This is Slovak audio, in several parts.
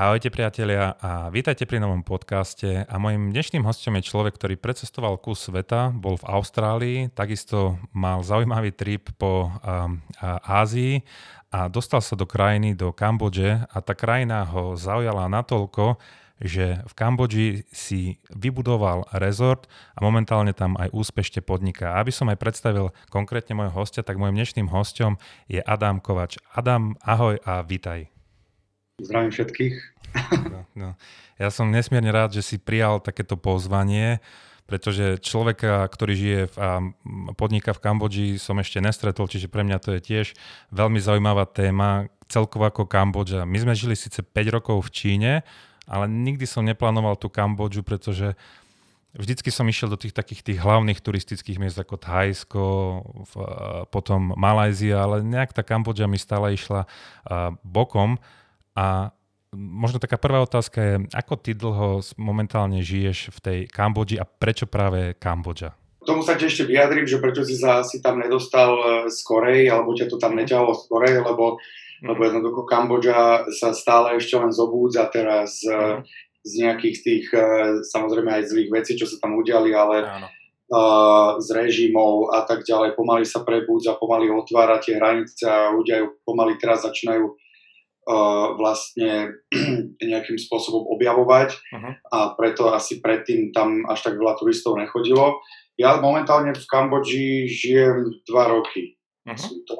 Ahojte priatelia a vítajte pri novom podcaste a mojim dnešným hostom je človek, ktorý precestoval kus sveta, bol v Austrálii, takisto mal zaujímavý trip po um, Ázii a dostal sa do krajiny, do Kambodže a tá krajina ho zaujala natoľko, že v Kambodži si vybudoval rezort a momentálne tam aj úspešne podniká. Aby som aj predstavil konkrétne môjho hostia, tak môjim dnešným hostom je Adam Kovač. Adam, ahoj a vítaj. Zdravím všetkých. No, no. Ja som nesmierne rád, že si prijal takéto pozvanie, pretože človeka, ktorý žije v, a podniká v Kambodži, som ešte nestretol, čiže pre mňa to je tiež veľmi zaujímavá téma, celkovo ako Kambodža. My sme žili síce 5 rokov v Číne, ale nikdy som neplánoval tú Kambodžu, pretože vždycky som išiel do tých takých tých hlavných turistických miest ako Thajsko, potom Malajzia, ale nejak tá Kambodža mi stále išla bokom. A možno taká prvá otázka je, ako ty dlho momentálne žiješ v tej Kambodži a prečo práve Kambodža? Tomu sa ti ešte vyjadrím, že prečo si sa asi tam nedostal e, z Korei, alebo ťa to tam neťahalo z Korei, lebo, mm. lebo jednoducho Kambodža sa stále ešte len zobúdza teraz mm. z nejakých tých, e, samozrejme aj zlých vecí, čo sa tam udiali, ale Áno. S režimov a tak ďalej. Pomaly sa prebúdza, pomaly otvára tie hranice a ľudia pomaly teraz začínajú vlastne nejakým spôsobom objavovať uh-huh. a preto asi predtým tam až tak veľa turistov nechodilo. Ja momentálne v Kambodži žijem dva roky. Uh-huh. To,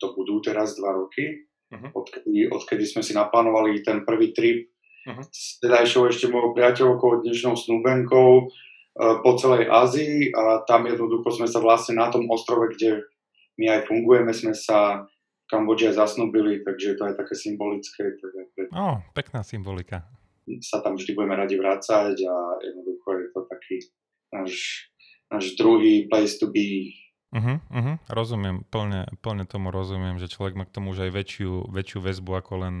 to budú teraz dva roky, uh-huh. odkedy, odkedy sme si naplánovali ten prvý trip uh-huh. s tedajšou ešte mojou priateľkou, dnešnou snúbenkou uh, po celej Ázii a tam jednoducho sme sa vlastne na tom ostrove, kde my aj fungujeme, sme sa Kambodži zasnúbili, takže to je také symbolické. Tak oh, pekná symbolika. Sa tam vždy budeme radi vrácať a jednoducho je to taký náš, náš druhý place to be. Uh-huh, uh-huh, rozumiem, plne, plne tomu rozumiem, že človek má k tomu už aj väčšiu, väčšiu väzbu ako len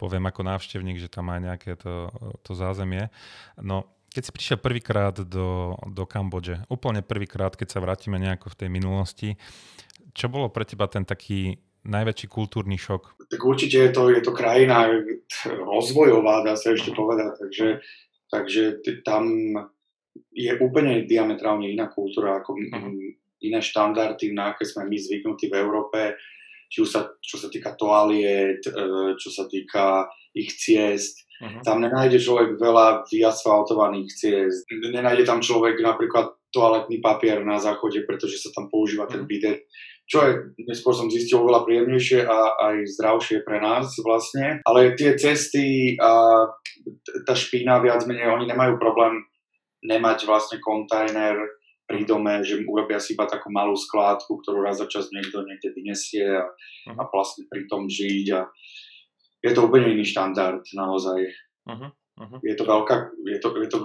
poviem ako návštevník, že tam má nejaké to, to zázemie. No, keď si prišiel prvýkrát do, do Kambodže, úplne prvýkrát, keď sa vrátime nejako v tej minulosti, čo bolo pre teba ten taký najväčší kultúrny šok? Tak určite je to, je to krajina rozvojová, dá sa ešte povedať, takže, takže tam je úplne diametrálne iná kultúra ako uh-huh. iné štandardy, na aké sme my zvyknutí v Európe, či už sa, čo sa týka toaliet, e, čo sa týka ich ciest. Uh-huh. Tam nenájde človek veľa vyasfaltovaných ciest. Nenájde tam človek napríklad toaletný papier na záchode, pretože sa tam používa ten mhm. bidet čo je, neskôr som zistil, oveľa príjemnejšie a aj zdravšie pre nás vlastne. Ale tie cesty a tá špína viac menej, oni nemajú problém nemať vlastne kontajner pri dome, že urobia si iba takú malú skládku, ktorú raz za čas niekto niekde vyniesie a, uh-huh. a vlastne pri tom žiť a je to úplne iný štandard naozaj. Uh-huh. Uh-huh. Je to veľká, je to, je to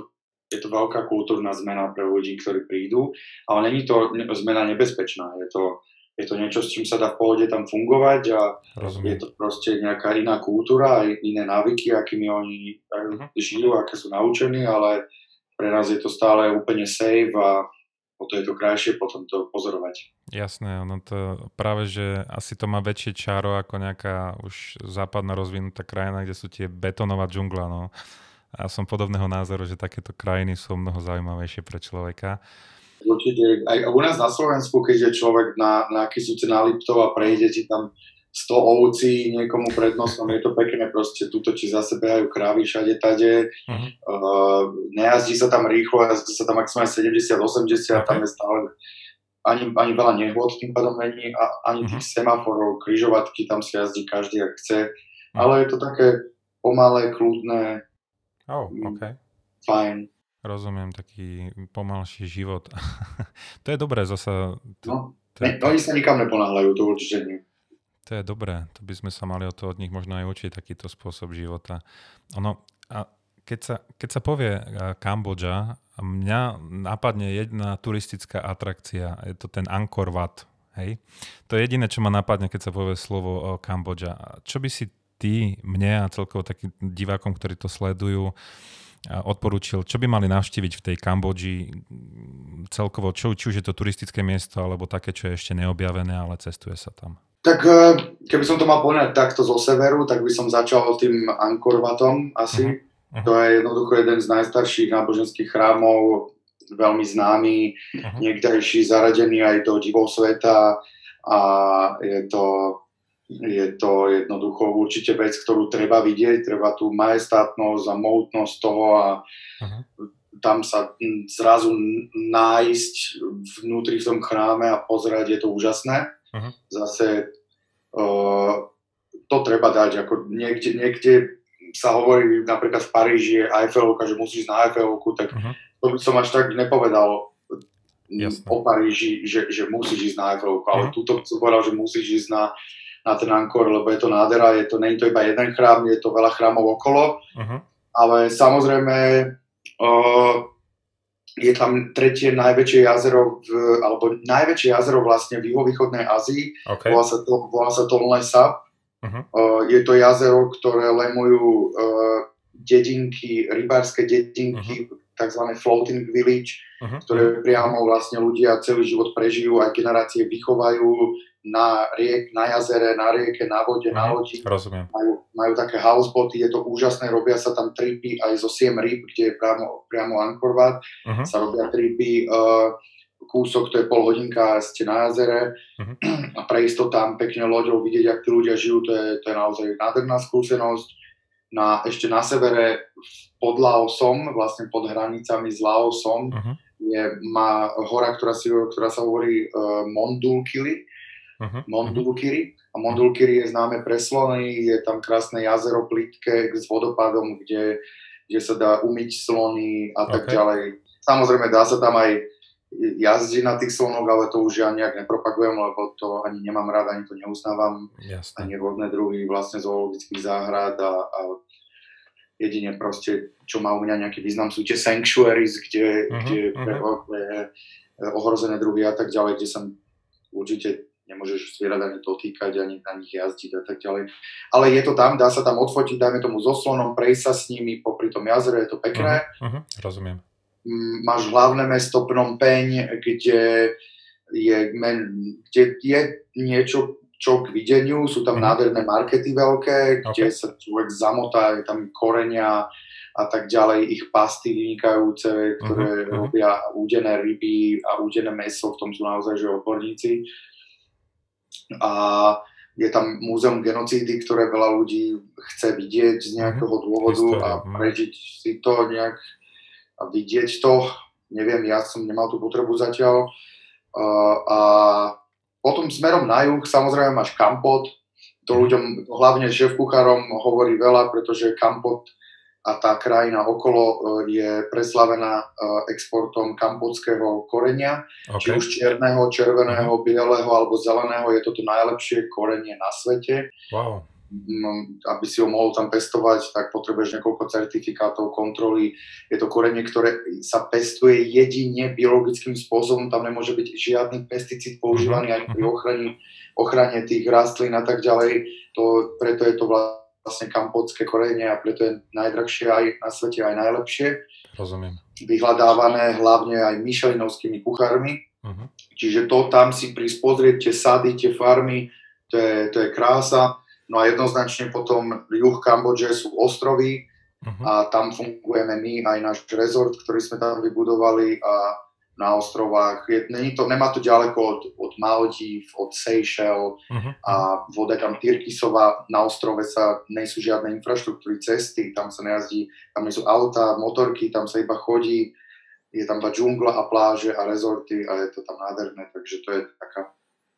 je to veľká kultúrna zmena pre ľudí, ktorí prídu, ale není to zmena nebezpečná. Je to, je to niečo, s čím sa dá v pohode tam fungovať a Rozumiem. je to proste nejaká iná kultúra, aj iné návyky, akými oni uh-huh. žijú, aké sú naučení, ale pre nás je to stále úplne safe a o to je to krajšie potom to pozorovať. Jasné, ono to práve, že asi to má väčšie čaro ako nejaká už západná rozvinutá krajina, kde sú tie betónová džungla. No. A som podobného názoru, že takéto krajiny sú mnoho zaujímavejšie pre človeka. Určite, aj u nás na Slovensku, keď je človek na, na Kysúce na Liptov a prejde ti tam 100 ovcí niekomu pred nosom, je to pekné proste, tuto či zase behajú krávy všade tade, uh-huh. uh, nejazdí sa tam rýchlo, jazdí sa tam maximálne 70-80, okay. tam je stále ani, ani veľa nehôd tým pádom není, a ani uh-huh. tých semaforov, križovatky, tam si jazdí každý, ak chce, uh-huh. ale je to také pomalé, kľudné, oh, okay. fajn. Rozumiem, taký pomalší život. to je dobré zasa. To, no, to je... oni sa nikam neponáhľajú, to určite nie. To je dobré, to by sme sa mali od, toho, od nich možno aj učiť, takýto spôsob života. Ono, a keď sa, keď sa povie Kambodža, mňa napadne jedna turistická atrakcia, je to ten Angkor Wat. Hej? To je jediné, čo ma napadne, keď sa povie slovo Kambodža. Čo by si ty, mne a celkovo takým divákom, ktorí to sledujú, odporúčil, čo by mali navštíviť v tej Kambodži celkovo, čo, či už je to turistické miesto, alebo také, čo je ešte neobjavené, ale cestuje sa tam? Tak keby som to mal povedať takto zo severu, tak by som začal tým Angkorvatom asi. Uh-huh. To je jednoducho jeden z najstarších náboženských chrámov, veľmi známy, uh-huh. niekdajší zaradený aj do divov sveta a je to, je to jednoducho určite vec, ktorú treba vidieť, treba tú majestátnosť a mohutnosť toho a uh-huh. tam sa zrazu nájsť vnútri v tom chráme a pozerať, je to úžasné. Uh-huh. Zase uh, to treba dať, ako niekde, niekde sa hovorí napríklad v Paríži je Eiffelovka, že musíš na Eiffelovku, tak uh-huh. to by som až tak nepovedal Jasne. o Paríži, že, že musíš ísť na Eiffelovku, uh-huh. ale túto som povedal, že musíš ísť na, na ten Ankor, lebo je to nádhera, je to, je to iba jeden chrám, je to veľa chrámov okolo, uh-huh. ale samozrejme uh, je tam tretie najväčšie jazero, v, alebo najväčšie jazero vlastne v juhovýchodnej Ázii, okay. volá sa to, volá sa to Sap. Uh-huh. Uh, je to jazero, ktoré lemujú uh, dedinky, rybárske dedinky, uh-huh. tzv. floating village, uh-huh. ktoré priamo vlastne ľudia celý život prežijú, aj generácie vychovajú, na, riek, na jazere, na rieke, na vode, mm, na mhm, lodi. Rozumiem. Majú, majú také houseboty, je to úžasné, robia sa tam tripy aj zo Siem Rýb, kde je priamo, priamo Angkor Wat, uh-huh. sa robia tripy, uh, kúsok, to je pol hodinka, ste na jazere uh-huh. a prejsť to tam pekne loďou, vidieť, jak tí ľudia žijú, to je, to je naozaj nádherná skúsenosť. Na, ešte na severe pod Laosom, vlastne pod hranicami s Laosom, uh-huh. je, má hora, ktorá, si, ktorá sa hovorí uh, Mondulkili, uh-huh. Mondulkiri. A Mondulkiri je známe pre slony, je tam krásne jazero plitké s vodopádom, kde, kde sa dá umyť slony a tak okay. ďalej. Samozrejme dá sa tam aj jazdiť na tých slonoch, ale to už ja nejak nepropagujem, lebo to ani nemám rád, ani to neuznávam. Jasne. Ani rôzne druhy vlastne zoologických záhrad a, a jedine proste, čo má u mňa nejaký význam, sú tie sanctuaries, kde, uh-huh, kde uh-huh. ohrozené druhy a tak ďalej, kde sa určite nemôžeš zvierat ani dotýkať, ani na nich jazdiť a tak ďalej. Ale je to tam, dá sa tam odfotiť, dajme tomu so slonom, prejsť sa s nimi popri tom jazere, je to pekné. Uh-huh, uh-huh, rozumiem. Máš hlavné mesto Phnom Penh, kde je, kde je niečo, čo k videniu, sú tam uh-huh. nádherné markety veľké, kde okay. sa človek zamotá, je tam korenia a tak ďalej, ich pasty vynikajúce, ktoré uh-huh. robia údené ryby a údené meso, v tom sú naozaj že odborníci a je tam múzeum genocídy, ktoré veľa ľudí chce vidieť z nejakého mhm. dôvodu a mhm. prežiť si to nejak a vidieť to. Neviem, ja som nemal tú potrebu zatiaľ. A potom smerom na juh samozrejme máš Kampot. To mhm. ľuďom, hlavne šéf kuchárom hovorí veľa, pretože Kampot a tá krajina okolo e, je preslavená e, exportom kampotského korenia, okay. či už čierneho, červeného, uh-huh. bieleho alebo zeleného, je to tu najlepšie korenie na svete. Wow. Mm, aby si ho mohol tam pestovať, tak potrebuješ niekoľko certifikátov, kontroly. Je to korenie, ktoré sa pestuje jedine biologickým spôsobom, tam nemôže byť žiadny pesticíd používaný ani pri mhm. ochrane, ochrane tých rastlín a tak ďalej. To, preto je to vlastne vlastne kampotské korenie a preto je najdrahšie aj na svete, aj najlepšie. Rozumiem. Vyhľadávané hlavne aj myšelinovskými kuchármi. Uh-huh. Čiže to tam si prísť pozrieť, tie sady, tie farmy, to je, to je krása. No a jednoznačne potom juh Kambodže sú ostrovy uh-huh. a tam fungujeme my, aj náš rezort, ktorý sme tam vybudovali a na ostrovách. Je, není to, nemá to ďaleko od, od Maldív, od Seychelles uh-huh. a voda tam Tyrkisova. Na ostrove sa nie sú žiadne infraštruktúry, cesty, tam sa nejazdí, tam nie sú auta, motorky, tam sa iba chodí. Je tam tá džungla a pláže a rezorty a je to tam nádherné, takže to je taká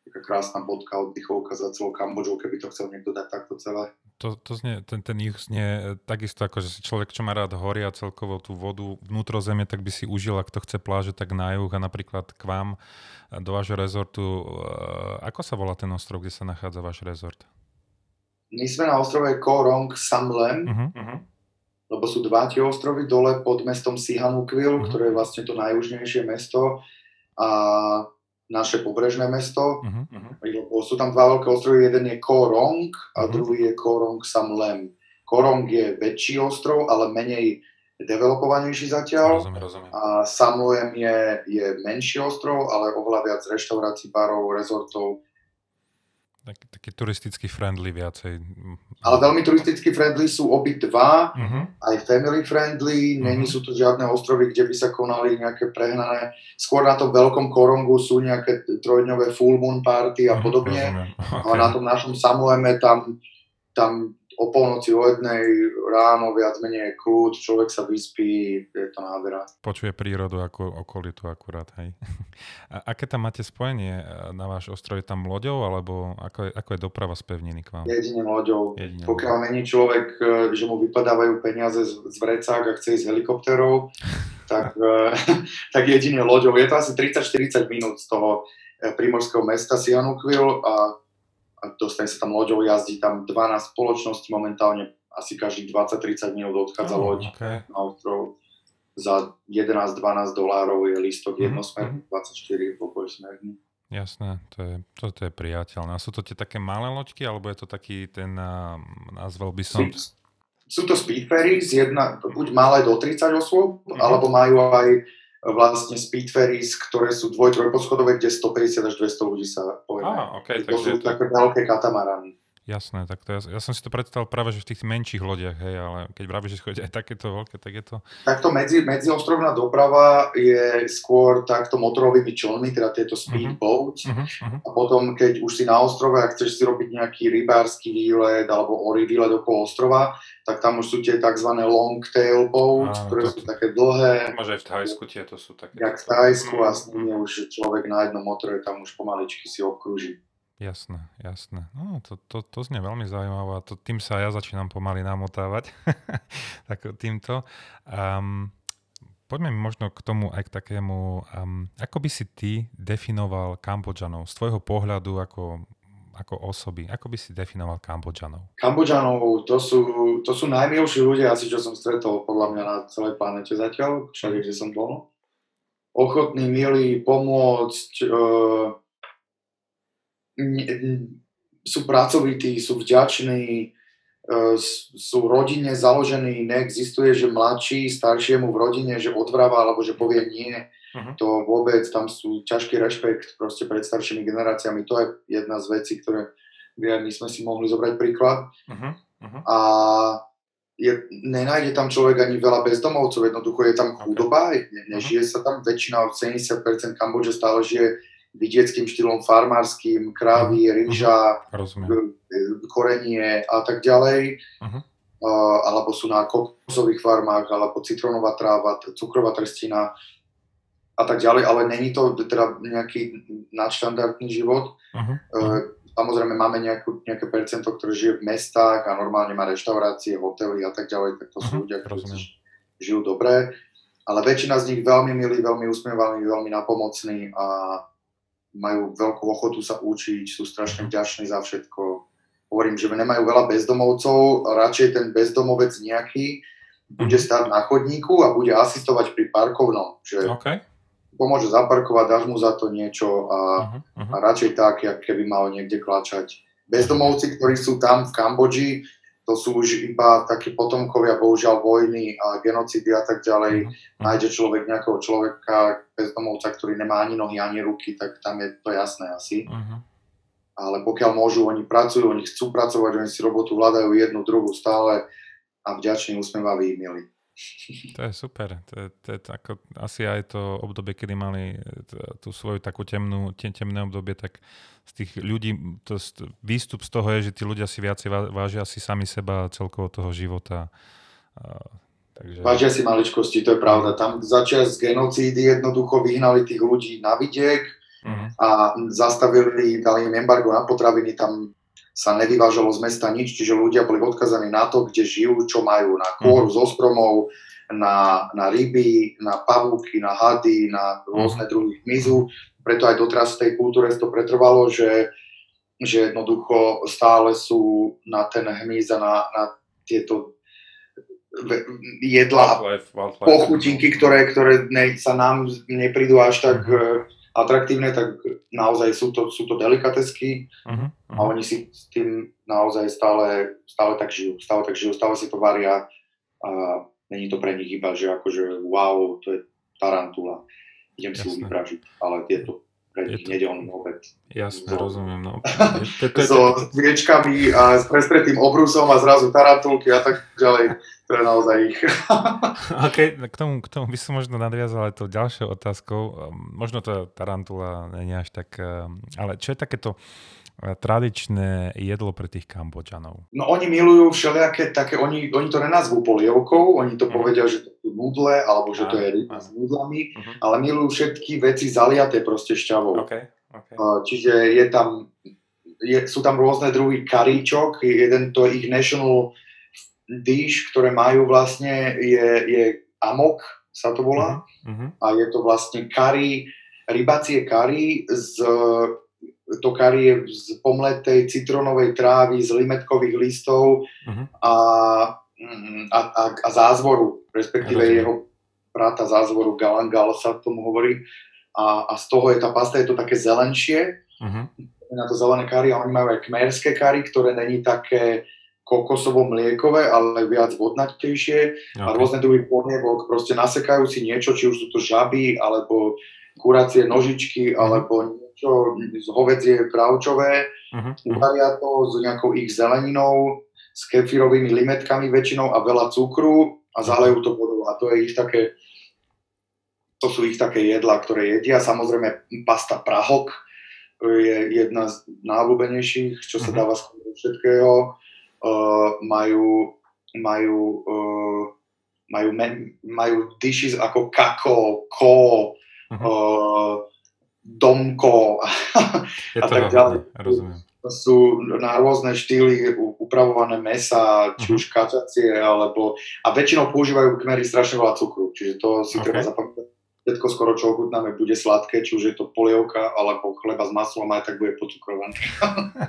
taká krásna bodka, oddychovka za celou Kambodžou, keby to chcel niekto dať takto celé. To, to znie, ten, ten juh znie e, takisto ako, že si človek, čo má rád hory a celkovo tú vodu vnútrozemie, tak by si užil, ak to chce pláže, tak na juh a napríklad k vám e, do vášho rezortu. E, ako sa volá ten ostrov, kde sa nachádza váš rezort? My sme na ostrove Korong Samlem, uh-huh. uh-huh. lebo sú dva tie ostrovy dole pod mestom Sihanukvil, uh-huh. ktoré je vlastne to najjužnejšie mesto. A naše pobrežné mesto. Uh-huh. Sú tam dva veľké ostrovy, jeden je Korong a uh-huh. druhý je Korong Samlem. Korong je väčší ostrov, ale menej developovanejší zatiaľ. Rozumiem, rozumiem. A Samlem je, je menší ostrov, ale oveľa viac reštaurácií, barov, rezortov. Tak, taký turisticky friendly viacej. Ale veľmi turisticky friendly sú obi dva, uh-huh. aj family friendly, uh-huh. není sú tu žiadne ostrovy, kde by sa konali nejaké prehnané. Skôr na tom veľkom korongu sú nejaké trojdňové full moon party a podobne. Uh-huh. Okay. A na tom našom Samueme tam, tam o polnoci, o jednej ráno viac menej kľud, človek sa vyspí, je to nádhera. Počuje prírodu ako okolitu akurát, hej. A aké tam máte spojenie na váš ostrov? Je tam loďou, alebo ako je, ako je doprava z pevniny k vám? Jedine loďou. Jedine Pokiaľ není človek, e, že mu vypadávajú peniaze z, z vrecák a chce ísť helikopterou, tak, e, tak jedine loďou. Je to asi 30-40 minút z toho e, primorského mesta Sianukvil a dostane sa tam loďou, jazdí tam 12 spoločností momentálne, asi každých 20-30 minút odchádza oh, loď okay. na ostrov. Za 11-12 dolárov je listok mm-hmm. jednosmer, 24 smerný. Jasné, to je, to, to je priateľné. A sú to tie také malé loďky, alebo je to taký ten, nazval by som... Sú, sú to speed ferries, jedna, buď malé do 30 osôb, mm-hmm. alebo majú aj vlastne speed ferries, ktoré sú dvoj, trojposchodové, kde 150 až 200 ľudí sa pojme. Ah, okay, to sú také veľké katamarany. Jasné, tak to ja, ja som si to predstavil práve, že v tých menších lodiach, hej, ale keď vravíš, že chodí aj takéto veľké, tak je to... Takto medzi, medziostrovná doprava je skôr takto motorovými člnmi, teda tieto speedboats. Uh-huh, uh-huh. A potom, keď už si na ostrove a chceš si robiť nejaký rybársky výlet alebo ory výlet okolo ostrova, tak tam už sú tie tzv. long tail boats, Áno, ktoré to, sú také dlhé. Môže aj v Thajsku tieto sú také. Jak v Thajsku a s nimi už človek na jednom motore tam už pomaličky si obkrúži. Jasné, jasné. No, to, to, to znie veľmi zaujímavé a to, tým sa ja začínam pomaly namotávať. tak týmto. Um, poďme možno k tomu aj k takému, um, ako by si ty definoval Kambodžanov z tvojho pohľadu ako, ako osoby? Ako by si definoval Kambodžanov? Kambodžanov, to sú, to sú najmilší ľudia asi, čo som stretol podľa mňa na celej planete zatiaľ, všade, kde som bol. Ochotní, milí, pomôcť, uh, sú pracovití, sú vďační, e, sú rodine založení, neexistuje, že mladší staršiemu v rodine, že odvráva alebo že povie nie. Uh-huh. To vôbec, tam sú ťažký rešpekt proste pred staršími generáciami. To je jedna z vecí, ktoré my sme si mohli zobrať príklad. Uh-huh. Uh-huh. A je, nenájde tam človek ani veľa bezdomovcov, jednoducho je tam chudoba, okay. ne, nežije sa tam, väčšina, 70% Kambodže stále žije vidieckým štýlom farmárským, krávy, mhm. rýža, uh-huh. korenie a tak ďalej. Uh-huh. Uh, alebo sú na kokosových farmách, alebo citronová tráva, cukrová trstina a tak ďalej, ale není to teda nejaký nadštandardný život. Uh-huh. Uh, samozrejme máme nejakú, nejaké percento, ktoré žije v mestách a normálne má reštaurácie, hotely a tak ďalej, tak to sú uh-huh. ľudia, ktorí žijú dobre. Ale väčšina z nich veľmi milí, veľmi usmievaví, veľmi napomocní a majú veľkú ochotu sa učiť, sú strašne vďační za všetko. Hovorím, že nemajú veľa bezdomovcov, radšej ten bezdomovec nejaký bude stať na chodníku a bude asistovať pri parkovnom. Že okay. pomôže zaparkovať, dáš mu za to niečo a, uh-huh, uh-huh. a radšej tak, keby mal niekde klačať. Bezdomovci, ktorí sú tam v Kambodži, to sú už iba takí potomkovia, bohužiaľ, vojny a genocidy a tak ďalej. Mm-hmm. Nájde človek nejakého človeka, bezdomovca, ktorý nemá ani nohy, ani ruky, tak tam je to jasné asi. Mm-hmm. Ale pokiaľ môžu, oni pracujú, oni chcú pracovať, oni si robotu hľadajú jednu, druhú stále a vďační, usmievaví, milí. To je super. To je, to je ako, asi aj to obdobie, kedy mali tú svoju takú temnú, temné obdobie, tak z tých ľudí, to, výstup z toho je, že tí ľudia si viacej vážia si sami seba celkovo toho života. takže... Vážia si maličkosti, to je pravda. Tam začias z genocídy jednoducho vyhnali tých ľudí na vidiek uh-huh. a zastavili, dali im embargo na potraviny, tam sa nevyvážalo z mesta nič, čiže ľudia boli odkazaní na to, kde žijú, čo majú, na kôru mm. zo stromov, na, na ryby, na pavúky, na hady, na rôzne mm. druhy hmyzu. Preto aj doteraz v tej kultúre to pretrvalo, že, že jednoducho stále sú na ten hmyz a na, na tieto jedla, wildlife, wildlife. pochutinky, ktoré, ktoré ne, sa nám neprídu až tak mm atraktívne, tak naozaj sú to, sú to delikatesky uh-huh, uh-huh. a oni si s tým naozaj stále, stále tak žijú, stále tak žijú, stále si to varia a není to pre nich iba, že akože wow, to je tarantula, idem Jasne. si ju vypražiť, ale je to pre nich nedelný obed. Jasne, so, rozumiem. No. so sviečkami a s prestretým obrusom a zrazu tarantulky a tak ďalej. To je naozaj ich. OK, k tomu, k tomu by som možno nadviazal aj tou ďalšou otázkou. Ehm, možno to tarantula nie až tak... Ehm, ale čo je takéto tradičné jedlo pre tých Kambodžanov? No oni milujú všelijaké také, oni, oni to nenazvú polievkou, oni to mm. povedia, že to sú nudle, alebo že to je ryba s nudlami, mm-hmm. ale milujú všetky veci zaliaté proste šťavou. Okay. Okay. Čiže je tam, je, sú tam rôzne druhy karíčok, jeden to je ich national dish, ktoré majú vlastne, je, je amok, sa to volá, mm-hmm. a je to vlastne kari, rybacie kari z to karie z pomletej citronovej trávy, z limetkových listov uh-huh. a, a, a, a zázvoru, respektíve uh-huh. jeho brata zázvoru galangal sa tomu hovorí. A, a z toho je tá pasta, je to také zelenšie, uh-huh. na to zelené kari a oni majú aj kmerské kari, ktoré není také kokosovo-mliekové, ale viac vodnatejšie okay. a rôzne druhy ponievok, proste nasekajú si niečo, či už sú to žaby, alebo kuracie nožičky, uh-huh. alebo čo z hovedzie bravčové, uh-huh. uvaria to s nejakou ich zeleninou, s kefírovými limetkami väčšinou a veľa cukru a zalejú to vodou. A to je ich také, to sú ich také jedlá, ktoré jedia. Samozrejme pasta Prahok je jedna z najobľúbenejších, čo sa dáva skôr všetkého. Uh, majú majú, uh, majú, majú dishes ako kako, ko, uh-huh. uh, domko a tak ďalej. Rozumiem. Sú na rôzne štýly upravované mesa, či uh-huh. už kačacie, alebo... A väčšinou používajú kmery strašne veľa cukru, čiže to si okay. treba zapamätať. Všetko skoro, čo ochutnáme, bude sladké, či už je to polievka, alebo chleba s maslom, aj tak bude pocukrované.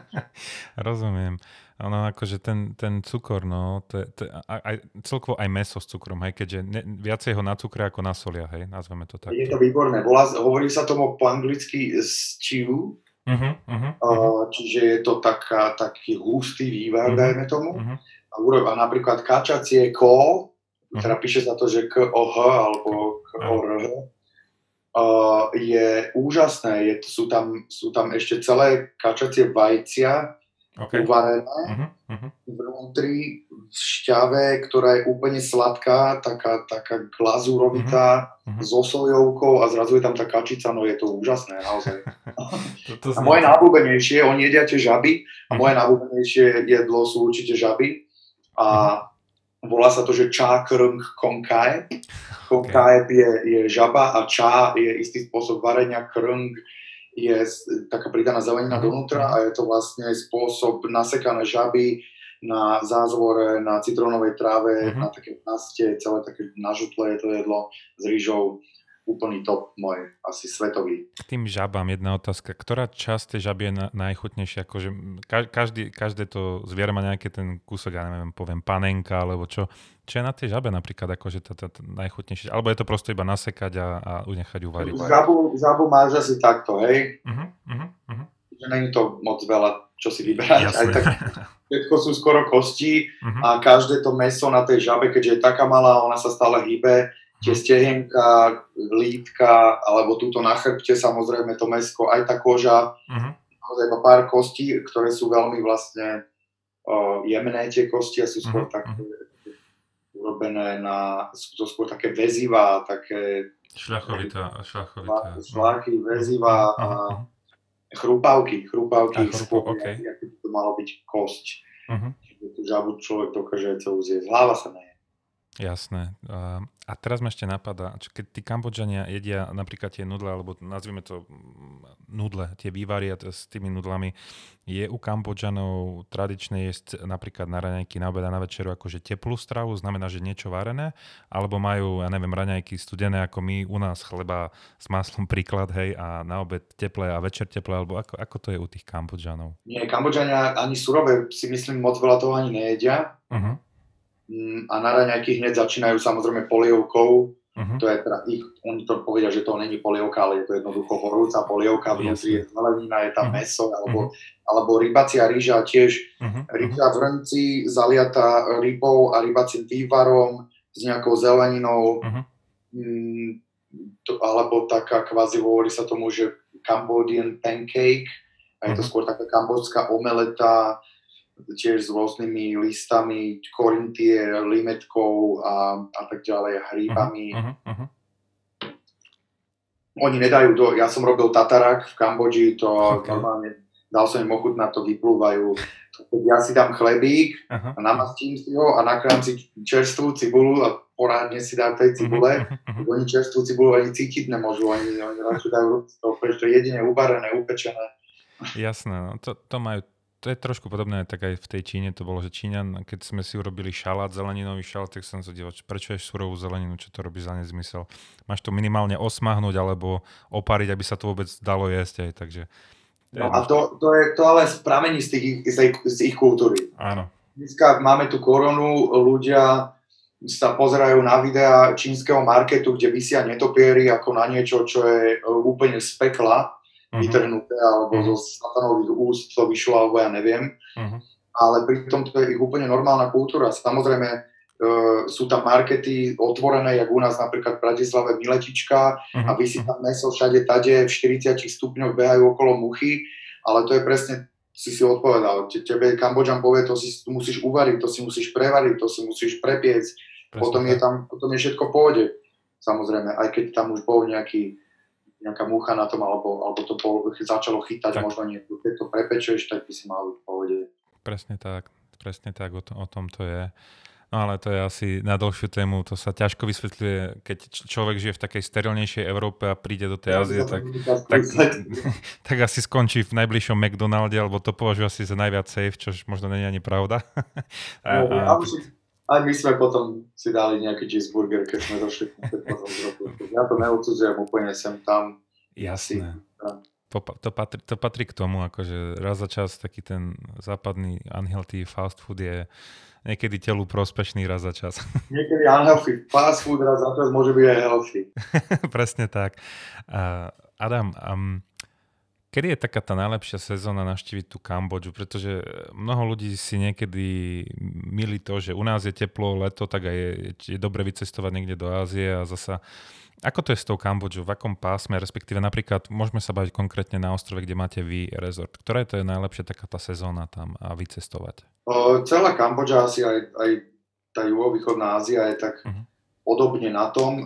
Rozumiem. Áno, akože ten, ten cukor, no, to, to, aj, celkovo aj meso s cukrom, hej, keďže ne, viacej ho na cukre ako na solia, hej, nazveme to tak. Je to výborné, Volá, hovorí sa tomu po anglicky stew, uh-huh, uh-huh, uh, čiže je to taká, taký hustý vývar, uh-huh, dajme tomu. Uh-huh. A, a napríklad kačacie ko, uh-huh. teda píše sa to, že k o h alebo k o r uh, je úžasné, je, sú, tam, sú tam ešte celé kačacie vajcia, okay. uvarené uh-huh, uh-huh. vnútri v šťave, ktorá je úplne sladká, taká, taká glazúrovitá, uh-huh. so sojovkou a zrazu je tam tá kačica, no je to úžasné naozaj. to, to a moje najobľúbenejšie, oni jedia tie žaby a moje najobľúbenejšie jedlo sú určite žaby a uh-huh. volá sa to, že čá krng konkae. Konkae okay. je, je žaba a čá je istý spôsob varenia, krng je taká pridaná zelenina mhm. donútra a je to vlastne spôsob nasekané žaby na zázvore, na citrónovej tráve, uh-huh. na také paste, celé také nažutlé je to jedlo s rýžou úplný top môj, asi svetový. K tým žabám jedna otázka. Ktorá časť tej žaby je na, najchutnejšia? Akože každý, každé to zviera má nejaký ten kúsok, ja neviem, poviem panenka, alebo čo. Čo je na tej žabe napríklad akože tá, tá, tá najchutnejšia? Alebo je to prosto iba nasekať a, a unechať uvariť? Žabu, žabu máš asi takto, hej? Uh-huh, uh-huh, uh-huh. Že není to moc veľa, čo si vyberať. Aj tak, všetko sú skoro kosti uh-huh. a každé to meso na tej žabe, keďže je taká malá, ona sa stále hýbe, tie stehenka, lítka, alebo túto na chrbte samozrejme to mesko, aj tá koža, uh-huh. iba pár kostí, ktoré sú veľmi vlastne uh, jemné tie kosti a sú skôr uh-huh. také urobené na, sú to skôr také väzivá, také šľachovitá, šľachovitá. Šláky, väzivá a uh-huh. chrupavky, chrupavky, chrupavky okay. ako by to malo byť kosť. Uh-huh. Čiže tú žabu človek dokáže celú zjesť. Hlava sa neje. Jasné. A teraz ma ešte napadá, keď tí Kambodžania jedia napríklad tie nudle, alebo nazvime to mm, nudle, tie vývaria s tými nudlami, je u Kambodžanov tradičné jesť napríklad na raňajky, na obed a na večeru akože teplú stravu, znamená, že niečo varené, alebo majú, ja neviem, raňajky studené ako my, u nás chleba s maslom príklad, hej, a na obed teplé a večer teplé, alebo ako, ako to je u tých Kambodžanov? Nie, Kambodžania ani surové si myslím moc veľa toho ani nejedia. Uh-huh a na raňajky hneď začínajú samozrejme polievkou. Uh-huh. To je teda ich, oni to povedia, že to není polievka, ale je to jednoducho horúca polievka, vnútri je zelenina, je tam uh-huh. meso, alebo, uh-huh. alebo rybacia rýža tiež. Uh-huh. Rýža v hrnci zaliata rybou a rybacím vývarom s nejakou zeleninou. Uh-huh. Mm, to, alebo taká kvázi hovorí sa tomu, že Cambodian pancake, a je to skôr taká kambodská omeleta, tiež s rôznymi listami, korintie, limetkou a, a tak ďalej, hríbami. Uh-huh, uh-huh. Oni nedajú do, ja som robil tatarak v Kambodži, to okay. normálne dal som im ochutnať, to vyplúvajú. Ja si dám chlebík uh-huh. a namastím si ho a nakrájam si čerstvú cibulu a porádne si dám tej cibule. Uh-huh. Oni čerstvú cibulu ani cítiť nemôžu, oni, oni radšej dajú to, to je jedine uvarené, upečené. Jasné, no, to, to majú to je trošku podobné, tak aj v tej Číne to bolo, že Číňan, keď sme si urobili šalát, zeleninový šalát, tak som sa díval, prečo je surovú zeleninu, čo to robí za nezmysel. Máš to minimálne osmahnúť alebo opariť, aby sa to vôbec dalo jesť aj, takže... No a to, to, je, to ale pramení z, tých, z, ich, z ich kultúry. Áno. Dneska máme tu koronu, ľudia sa pozerajú na videá čínskeho marketu, kde vysia netopiery ako na niečo, čo je úplne z pekla uh-huh. vytrhnuté, alebo uh-huh. zo satanových úst to vyšlo, alebo ja neviem. Uh-huh. Ale pritom to je ich úplne normálna kultúra. Samozrejme, e, sú tam markety otvorené, jak u nás napríklad v Bratislave Miletička uh-huh. a vysí tam meso všade tade, v 40 stupňoch behajú okolo muchy, ale to je presne, si si odpovedal, tebe Kambodžan povie, to si musíš uvariť, to si musíš prevariť, to si musíš prepiecť, potom je tam, potom je všetko v pohode. Samozrejme, aj keď tam už bol nejaký nejaká mucha na tom, alebo, alebo to po, začalo chytať, tak. možno nie, keď to prepečeš, tak by si mal v pohode. Presne tak, presne tak, o, to, o tom to je. No ale to je asi na dlhšiu tému, to sa ťažko vysvetľuje, keď človek žije v takej sterilnejšej Európe a príde do tej ja, Ázie, tak, tak, tak asi skončí v najbližšom McDonalde, alebo to považuje asi za najviac safe, čo možno nie je ani pravda. a, no, a, aj my sme potom si dali nejaký cheeseburger, keď sme došli potom z roku. Ja to neodsudzujem úplne sem tam. Jasné. To, to, patrí, to patrí k tomu, akože raz za čas taký ten západný unhealthy fast food je niekedy telu prospešný raz za čas. Niekedy unhealthy fast food raz za čas môže byť aj healthy. Presne tak. Uh, Adam, um, Kedy je taká tá najlepšia sezóna naštíviť tú Kambodžu? Pretože mnoho ľudí si niekedy milí to, že u nás je teplo, leto, tak aj je, je dobre vycestovať niekde do Ázie a zasa ako to je s tou Kambodžou? V akom pásme? Respektíve napríklad môžeme sa baviť konkrétne na ostrove, kde máte vy rezort. Ktorá je to je najlepšia taká tá sezóna tam a vycestovať? O, celá Kambodža, asi aj, aj tá juhovýchodná Ázia je tak uh-huh. podobne na tom.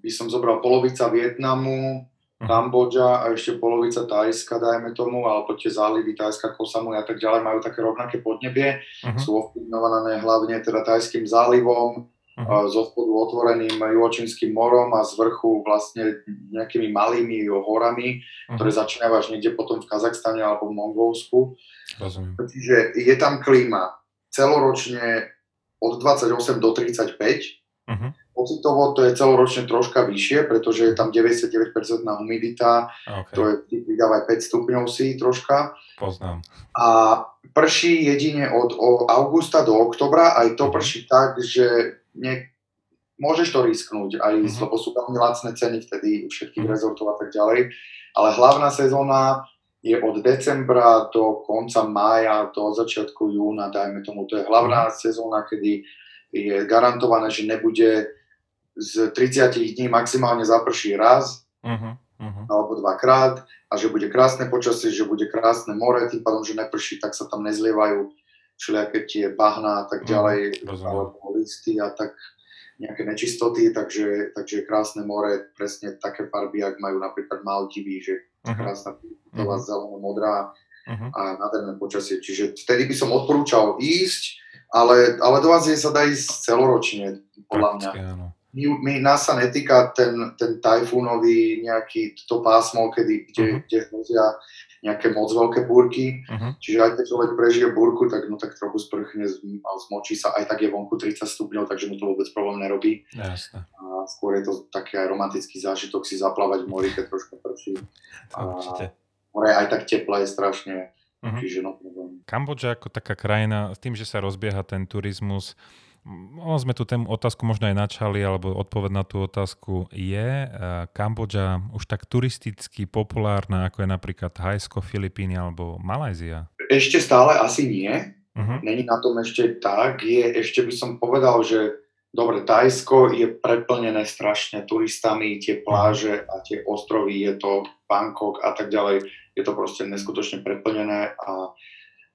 By som zobral polovica Vietnamu. Kambodža a ešte polovica Tajska, dajme tomu, alebo tie zálivy Tajska, Kosamu a tak ďalej majú také rovnaké podnebie. Uh-huh. Sú ovplyvňované hlavne teda Tajským zálivom, uh-huh. zo spodu otvoreným Juhočínskym morom a z vrchu vlastne nejakými malými horami, uh-huh. ktoré začínajú niekde potom v Kazachstane alebo v Mongolsku. Rozumiem. Čiže je tam klíma celoročne od 28 do 35. Uh-huh. Pocitovo to je celoročne troška vyššie, pretože je tam 99% humidita, okay. to je pridáva aj 5 stupňov si troška. Poznám. A prší jedine od, od augusta do oktobra, aj to uh-huh. prší tak, že ne, môžeš to risknúť, aj, uh-huh. lebo sú tam lacné ceny vtedy všetkých uh-huh. rezortov a tak ďalej. Ale hlavná sezóna je od decembra do konca mája, do začiatku júna, dajme tomu. To je hlavná uh-huh. sezóna, kedy je garantované, že nebude z 30 dní maximálne zaprší raz uh-huh, uh-huh. alebo dvakrát a že bude krásne počasie, že bude krásne more, tým pádom, že neprší, tak sa tam nezlievajú všelijaké tie bahna a tak mhm, ďalej, uh-huh, alebo listy a tak nejaké nečistoty, takže, takže je krásne more, presne také farby, ak majú napríklad Maldivy, že uh-huh. krásna uh-huh. zeleno modrá uh-huh. a nádherné počasie. Čiže vtedy by som odporúčal ísť, ale, ale do Ázie sa dá ísť celoročne, podľa mňa. Áno my, nás sa netýka ten, ten tajfúnový nejaký to pásmo, kedy, kde, uh-huh. kde hrozia nejaké moc veľké búrky, uh-huh. čiže aj keď človek prežije búrku, tak no tak trochu sprchne a zmočí sa, aj tak je vonku 30 stupňov, takže mu to vôbec problém nerobí. Jasne. A skôr je to taký aj romantický zážitok si zaplávať v mori, keď trošku prší. A more aj tak teplé je strašne. Uh-huh. Čiže no, Kambodža ako taká krajina, s tým, že sa rozbieha ten turizmus, ono sme tú tému, otázku možno aj načali, alebo odpoveď na tú otázku je uh, Kambodža už tak turisticky populárna, ako je napríklad Thajsko, Filipíny alebo Malajzia? Ešte stále asi nie. Uh-huh. Není na tom ešte tak. Je, ešte by som povedal, že dobre, Tajsko je preplnené strašne turistami, tie pláže a tie ostrovy, je to Bangkok a tak ďalej, je to proste neskutočne preplnené a,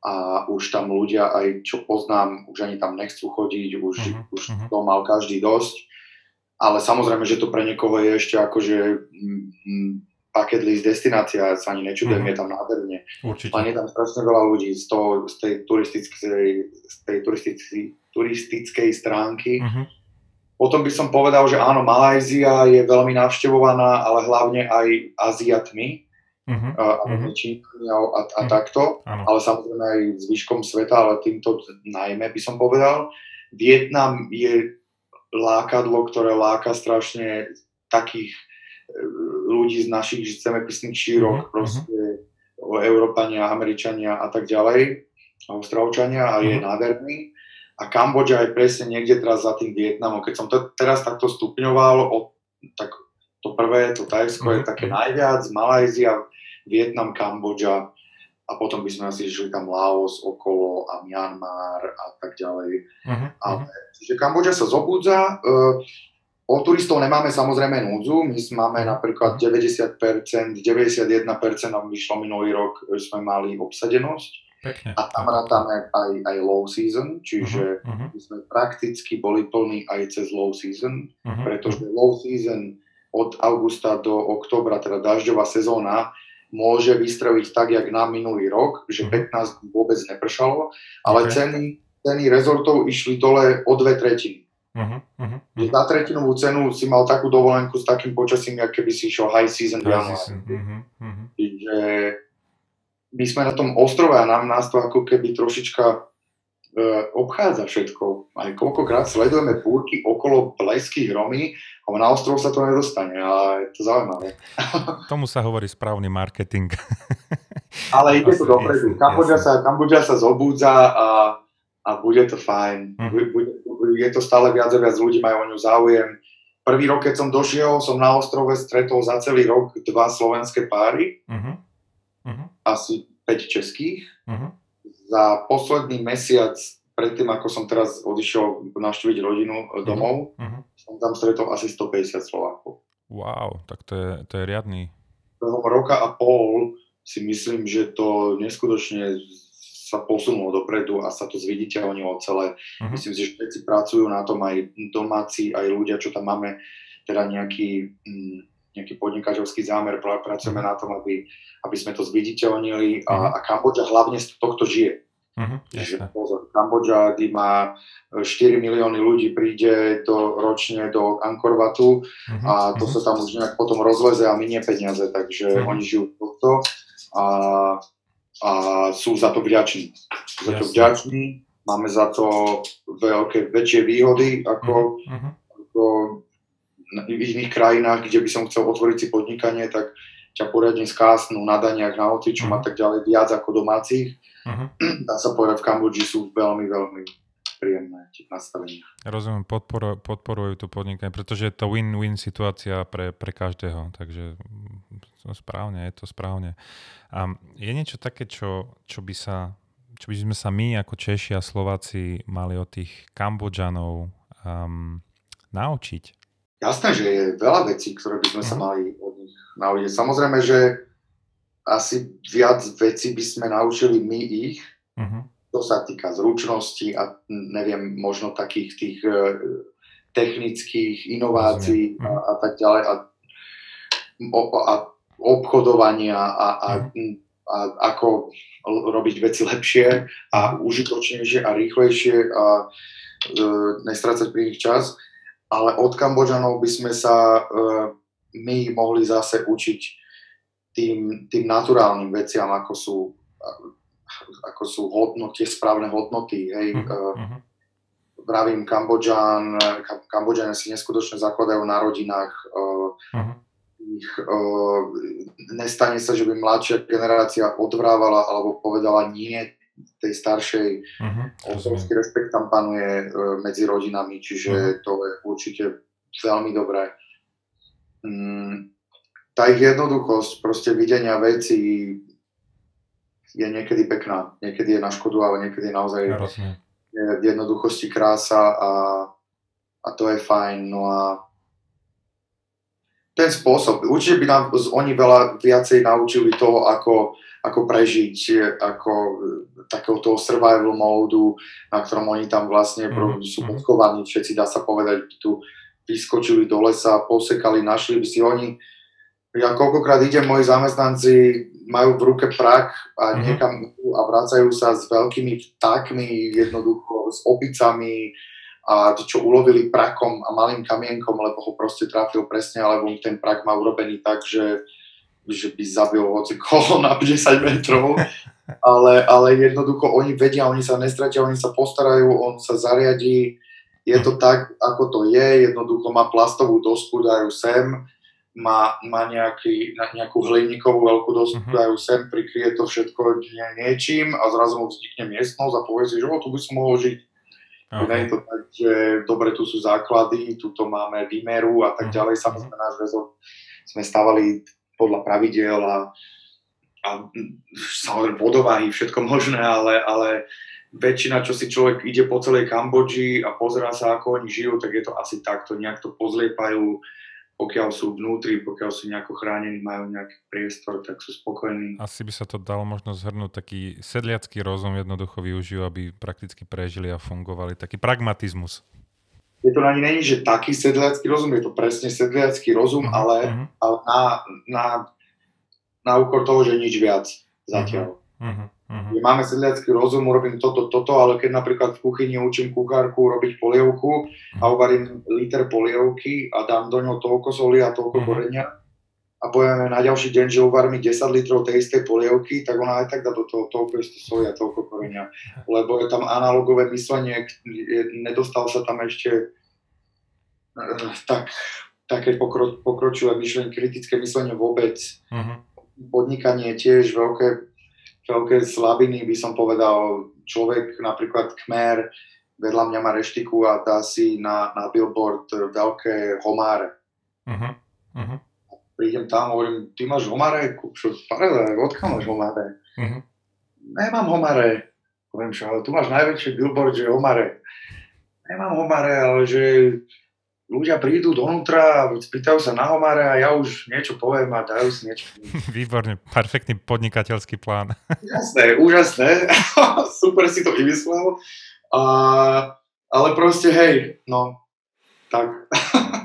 a už tam ľudia, aj čo poznám, už ani tam nechcú chodiť, už, uh-huh, už uh-huh. to mal každý dosť. Ale samozrejme, že to pre niekoho je ešte akože bucket list destinácia, sa ani nečudujem, mm-hmm. je tam nádherne. Určite. Len je tam strašne veľa ľudí z, toho, z tej turistickej, z tej turistickej, turistickej stránky. Mm-hmm. Potom by som povedal, že áno, Malajzia je veľmi navštevovaná, ale hlavne aj Aziatmi, uh-huh, a, uh-huh. A, a, uh-huh. takto, ano. ale samozrejme aj zvyškom sveta, ale týmto najmä by som povedal. Vietnam je lákadlo, ktoré láka strašne takých ľudí z našich zemepisných šírok, uh-huh. proste Európania, Američania a tak ďalej, Austrálčania a je uh-huh. nádherný. A Kambodža je presne niekde teraz za tým Vietnamom. Keď som to teraz takto stupňoval, o, tak to prvé, to Tajsko uh-huh. je také najviac, Malajzia, Vietnam, Kambodža a potom by sme asi išli tam Laos okolo a Myanmar a tak ďalej. Uh-huh. Ale, čiže Kambodža sa zobudza, uh, O turistov nemáme samozrejme núdzu, my máme napríklad 90%, 91% nám vyšlo minulý rok, sme mali obsadenosť. Pekne. A tam rátame aj, aj low season, čiže uh-huh, uh-huh. sme prakticky boli plní aj cez low season, uh-huh, pretože low season od augusta do oktobra, teda dažďová sezóna, môže vystreliť tak, jak na minulý rok, že 15 vôbec nepršalo, ale okay. ceny, ceny rezortov išli dole o dve tretiny. Uh-huh, uh-huh. Za tretinovú cenu si mal takú dovolenku s takým počasím, ako keby si išiel high season v januári. Uh-huh, uh-huh. Čiže my sme na tom ostrove a nám nás to ako keby trošička uh, obchádza všetko. Aj koľkokrát sledujeme búrky okolo bleských hromy a na ostrov sa to nedostane a je to zaujímavé. Tomu sa hovorí správny marketing. Ale ide to dopredu. Kambodža sa, Kambodža sa zobúdza a, a bude to fajn. Uh-huh. Bude, je to stále viac a viac ľudí majú o ňu záujem. Prvý rok, keď som došiel, som na ostrove stretol za celý rok dva slovenské páry, uh-huh. Uh-huh. asi 5 českých. Uh-huh. Za posledný mesiac, predtým ako som teraz odišiel navštíviť rodinu uh-huh. domov, uh-huh. som tam stretol asi 150 Slovákov. Wow, tak to je, to je riadný. Roka a pol si myslím, že to neskutočne sa posunulo dopredu a sa to zviditeľnilo celé. Uh-huh. Myslím si, že všetci pracujú na tom, aj domáci, aj ľudia, čo tam máme, teda nejaký, mm, nejaký podnikateľský zámer, pracujeme na tom, aby, aby sme to zviditeľnili a, a Kambodža hlavne z tohto žije. Uh-huh, pozor, Kambodža, kde má 4 milióny ľudí, príde do, ročne do Angkor Watu uh-huh, a to uh-huh. sa tam už nejak potom rozleze a minie peniaze, takže uh-huh. oni žijú tohto. A a sú za to vďační. Sú za to vďační, máme za to veľké, väčšie výhody ako, uh-huh. ako v iných krajinách, kde by som chcel otvoriť si podnikanie, tak ťa poriadne skásnú na daniach, na otričom uh-huh. a tak ďalej viac ako domácich. Uh-huh. Dá sa povedať, v Kambodži sú veľmi, veľmi príjemné nastavenia. Rozumiem, podporu, podporujú to podnikanie, pretože je to win-win situácia pre, pre každého, takže to správne, je to správne. A je niečo také, čo, čo by sa čo by sme sa my ako Češi a Slováci mali od tých Kambodžanov um, naučiť? Jasné, že je veľa vecí, ktoré by sme uh-huh. sa mhm. mali od naučiť. Samozrejme, že asi viac vecí by sme naučili my ich, uh-huh to sa týka zručnosti a neviem, možno takých tých e, technických inovácií a, a tak ďalej a, a obchodovania a, a, mhm. a ako robiť veci lepšie a užitočnejšie a rýchlejšie a e, nestrácať pri nich čas. Ale od Kambodžanov by sme sa e, my mohli zase učiť tým, tým naturálnym veciam, ako sú ako sú hodnoty, správne hodnoty. Hej. Uh-huh. Vravím, Kambodžan, Kambodžania si neskutočne zakladajú na rodinách. Uh-huh. Ich, uh, nestane sa, že by mladšia generácia odvrávala alebo povedala nie tej staršej. Uh-huh. Obrovský rešpekt tam panuje medzi rodinami, čiže uh-huh. to je určite veľmi dobré. Mm, tá ich jednoduchosť, proste videnia veci, je niekedy pekná, niekedy je na škodu, ale niekedy je naozaj je v jednoduchosti krása a a to je fajn. No a ten spôsob, určite by nám oni veľa viacej naučili toho, ako, ako prežiť, ako takého toho survival módu, na ktorom oni tam vlastne mm-hmm. sú podkovaní, všetci dá sa povedať, tu vyskočili do lesa, posekali, našli by si oni, ja koľkokrát idem, moji zamestnanci majú v ruke prak a mm-hmm. niekam a vracajú sa s veľkými vtákmi, jednoducho s opicami, a to, čo ulovili prakom a malým kamienkom, lebo ho proste trafil presne, alebo ten prak má urobený tak, že, že by zabil hoci koho na 10 metrov, ale, ale jednoducho oni vedia, oni sa nestratia, oni sa postarajú, on sa zariadí, je to tak, ako to je, jednoducho má plastovú dosku, dajú sem, má, má nejaký, nejakú hliníkovú veľkú dosku, uh-huh. dajú sem, prikryje to všetko niečím a zrazu mu vznikne miestnosť a povie si, že o, tu by som mohol žiť Okay. Je to tak, že dobre, tu sú základy, tuto máme výmeru a tak mhm. ďalej. Samozrejme, náš rezort sme stavali podľa pravidel a, a samozrejme vodovahy, všetko možné, ale, ale väčšina, čo si človek ide po celej Kambodži a pozerá sa, ako oni žijú, tak je to asi takto, nejak to pozliepajú, pokiaľ sú vnútri, pokiaľ sú nejako chránení, majú nejaký priestor, tak sú spokojní. Asi by sa to dalo možno zhrnúť, taký sedliacký rozum jednoducho využijú, aby prakticky prežili a fungovali, taký pragmatizmus. Je to ani není, že taký sedliacký rozum, je to presne sedliacký rozum, uh-huh, ale, uh-huh. ale na, na, na úkor toho, že nič viac zatiaľ. Uh-huh. Uh-huh. Máme sedliacký rozum, urobím toto, toto, ale keď napríklad v kuchyni učím kuchárku robiť polievku uh-huh. a uvarím liter polievky a dám do ňoho toľko soli a toľko uh-huh. korenia a povieme na ďalší deň, že uvarím 10 litrov tej istej polievky, tak ona aj tak dá do toho toľko isté soli a toľko korenia. Lebo je tam analogové myslenie, nedostal sa tam ešte eh, tak, také pokro, pokročilé myšlenie, kritické myslenie vôbec. Uh-huh. Podnikanie tiež veľké veľké slabiny by som povedal, človek napríklad Kmer, vedľa mňa má reštiku a dá si na, na billboard veľké homáre. Uh-huh. Uh-huh. Prídem tam, hovorím, ty máš homáre? Čo, paráda, odkiaľ máš homáre? Uh-huh. Nemám homáre. Poviem, čo, ale tu máš najväčší billboard, že homáre. Nemám homáre, ale že ľudia prídu donútra, spýtajú sa na homáre a ja už niečo poviem a dajú si niečo. Výborne, perfektný podnikateľský plán. Jasné, úžasné, super si to vymyslel, a, ale proste hej, no, tak.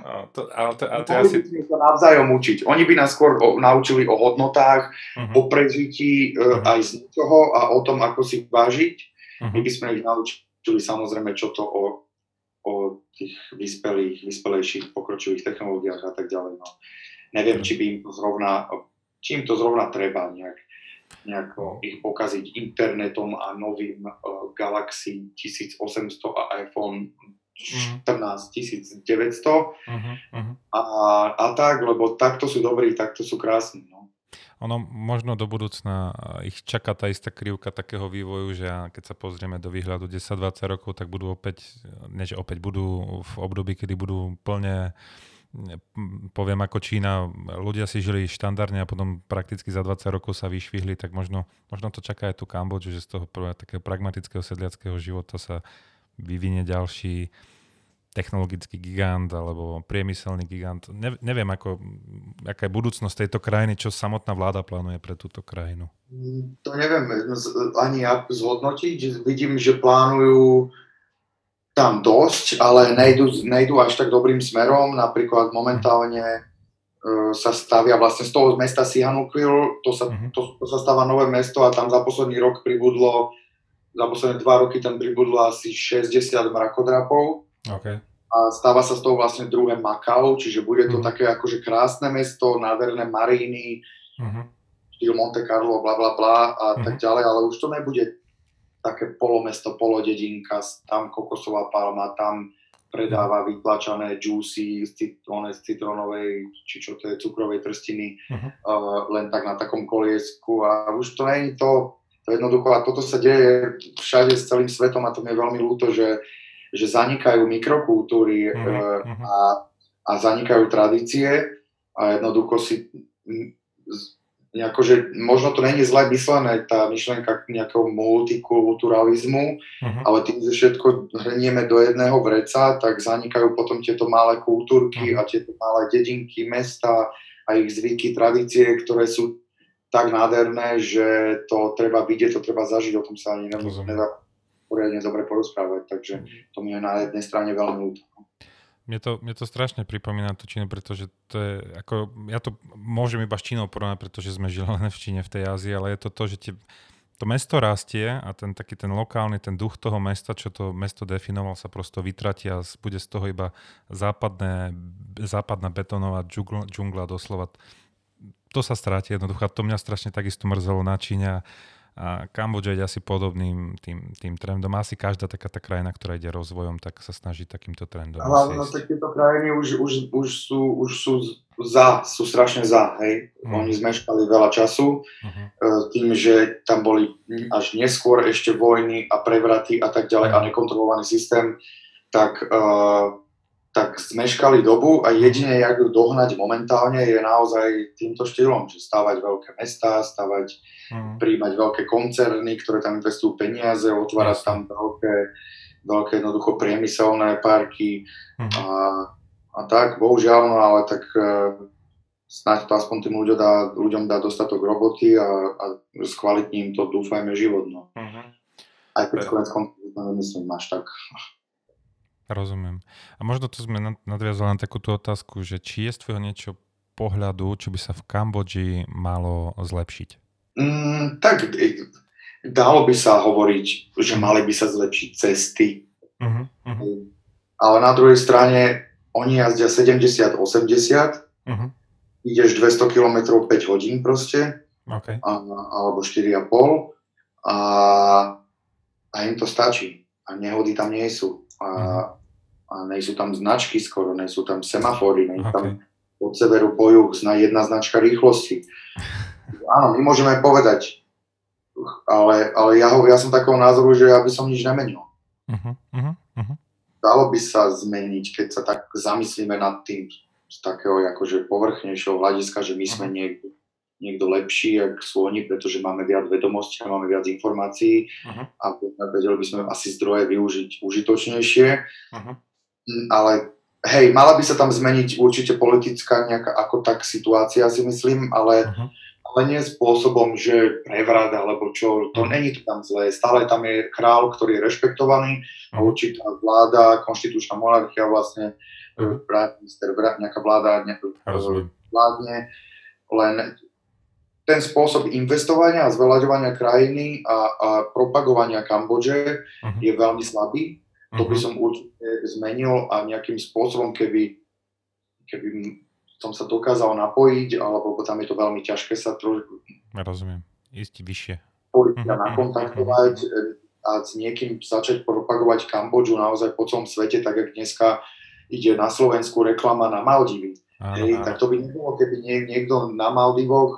No, to, ale to, ale to asi... sa navzájom učiť. Oni by nás skôr o, naučili o hodnotách, uh-huh. o prežití uh-huh. aj z ničoho a o tom, ako si vážiť. Uh-huh. My by sme ich naučili samozrejme, čo to o o tých vyspelých, vyspelejších, pokročilých technológiách a tak ďalej. No. Neviem, či by im to zrovna, či im to zrovna treba nejak, nejako ich pokaziť internetom a novým uh, Galaxy 1800 a iPhone 14 1900 uh-huh, uh-huh. A, a tak, lebo takto sú dobrí, takto sú krásni. No. Ono možno do budúcna ich čaká tá istá krivka takého vývoju, že keď sa pozrieme do výhľadu 10-20 rokov, tak budú opäť, nie že opäť budú v období, kedy budú plne poviem ako Čína, ľudia si žili štandardne a potom prakticky za 20 rokov sa vyšvihli, tak možno, možno to čaká aj tu Kambodžu, že z toho takého pragmatického sedliackého života sa vyvinie ďalší technologický gigant alebo priemyselný gigant. Ne, neviem, ako, aká je budúcnosť tejto krajiny, čo samotná vláda plánuje pre túto krajinu. To neviem ani ja zhodnotiť. Vidím, že plánujú tam dosť, ale nejdu, nejdu až tak dobrým smerom. Napríklad momentálne uh, sa stavia vlastne z toho mesta Sihanoukville, to sa, uh-huh. to, to sa stáva nové mesto a tam za posledný rok pribudlo, za posledné dva roky tam pribudlo asi 60 mrakodrapov Okay. A stáva sa z toho vlastne druhé Makau, čiže bude to mm. také akože krásne mesto, nádherné maríny, mm-hmm. štýl Monte Carlo, bla bla bla a mm-hmm. tak ďalej, ale už to nebude také polomesto, polodedinka, tam kokosová palma, tam predáva mhm. vytlačané juicy z, citrone, z citronovej, či čo to je, cukrovej trstiny, uh-huh. uh, len tak na takom koliesku a už to není to, to jednoducho a toto sa deje všade s celým svetom a to mi je veľmi ľúto, že že zanikajú mikrokultúry mm-hmm. a, a zanikajú tradície a jednoducho si akože možno to není zle myslené, tá myšlenka nejakého multikulturalizmu, uh-huh. ale tým, že všetko hrnieme do jedného vreca, tak zanikajú potom tieto malé kultúrky uh-huh. a tieto malé dedinky, mesta a ich zvyky, tradície, ktoré sú tak nádherné, že to treba vidieť, to treba zažiť, o tom sa ani nedá poriadne dobre porozprávať, takže to mi je na jednej strane veľmi ľúto. Mne to, mne to strašne pripomína tú Čínu, pretože to je ako, ja to môžem iba s Čínou porovnať, pretože sme žili len v Číne, v tej Ázii, ale je to to, že tie, to mesto rastie a ten taký ten lokálny, ten duch toho mesta, čo to mesto definoval, sa prosto vytratí a bude z toho iba západné, západná betónová džungla, džungla doslova. To sa stráti jednoducho. To mňa strašne takisto mrzelo na Číne a Kambodža ide asi podobným tým, tým trendom. Asi každá taká tá krajina, ktorá ide rozvojom, tak sa snaží takýmto trendom. Ale no, tak tieto krajiny už, už, už, sú, už sú za, sú strašne za, hej. Mm. Oni zmeškali veľa času uh-huh. tým, že tam boli až neskôr ešte vojny a prevraty a tak ďalej a mhm. nekontrolovaný systém, tak uh, tak zmeškali dobu a jedine, jak ju dohnať momentálne, je naozaj týmto štýlom, že stavať veľké mesta, stavať, mm. príjmať veľké koncerny, ktoré tam investujú peniaze, otvárať yes. tam veľké, veľké jednoducho priemyselné parky mm. a, a tak, bohužiaľ, no ale tak uh, snáď to aspoň tým ľuďom dá, ľuďom dá dostatok roboty a, a skvalitní im to, dúfajme, život, no. Mm-hmm. Aj keď konec nemyslím až tak Rozumiem. A možno tu sme nadviazali na takúto otázku, že či je z tvojho niečo pohľadu, čo by sa v Kambodži malo zlepšiť? Mm, tak e, dalo by sa hovoriť, že mali by sa zlepšiť cesty. Uh-huh, uh-huh. Ale na druhej strane oni jazdia 70-80, uh-huh. ideš 200 km 5 hodín proste, okay. a, alebo 4,5 a, a im to stačí. A nehody tam nie sú a, a nejsú tam značky skoro, nejsú tam semafory, nejsú okay. tam od severu po juh jedna značka rýchlosti. Áno, my môžeme povedať, ale, ale ja, ho, ja som takého názoru, že ja by som nič nemenil. Uh-huh, uh-huh. Dalo by sa zmeniť, keď sa tak zamyslíme nad tým z takého akože povrchnejšieho hľadiska, že my sme niekto, niekto lepší, ak sú oni, pretože máme viac vedomostí a máme viac informácií uh-huh. a vedeli by sme asi zdroje využiť užitočnejšie. Uh-huh. Ale hej, mala by sa tam zmeniť určite politická nejaká ako tak situácia, si myslím, ale, uh-huh. ale nie spôsobom, že prevrat alebo čo, to uh-huh. není to tam zlé. Stále tam je král, ktorý je rešpektovaný a určitá vláda, konštitučná monarchia vlastne, uh-huh. minister, nejaká vláda ne, vládne, len ten spôsob investovania a zveľaďovania krajiny a, a propagovania Kambodže uh-huh. je veľmi slabý. To by mhm. som určite zmenil a nejakým spôsobom, keby, keby som sa dokázal napojiť, alebo tam je to veľmi ťažké sa trošku... Rozumiem. Ísť vyššie. Uh-huh. nakontaktovať a s niekým začať propagovať Kambodžu naozaj po celom svete, tak jak dneska ide na Slovensku reklama na Maldivy. Hej, tak to by nebolo, keby niekto na Maldivoch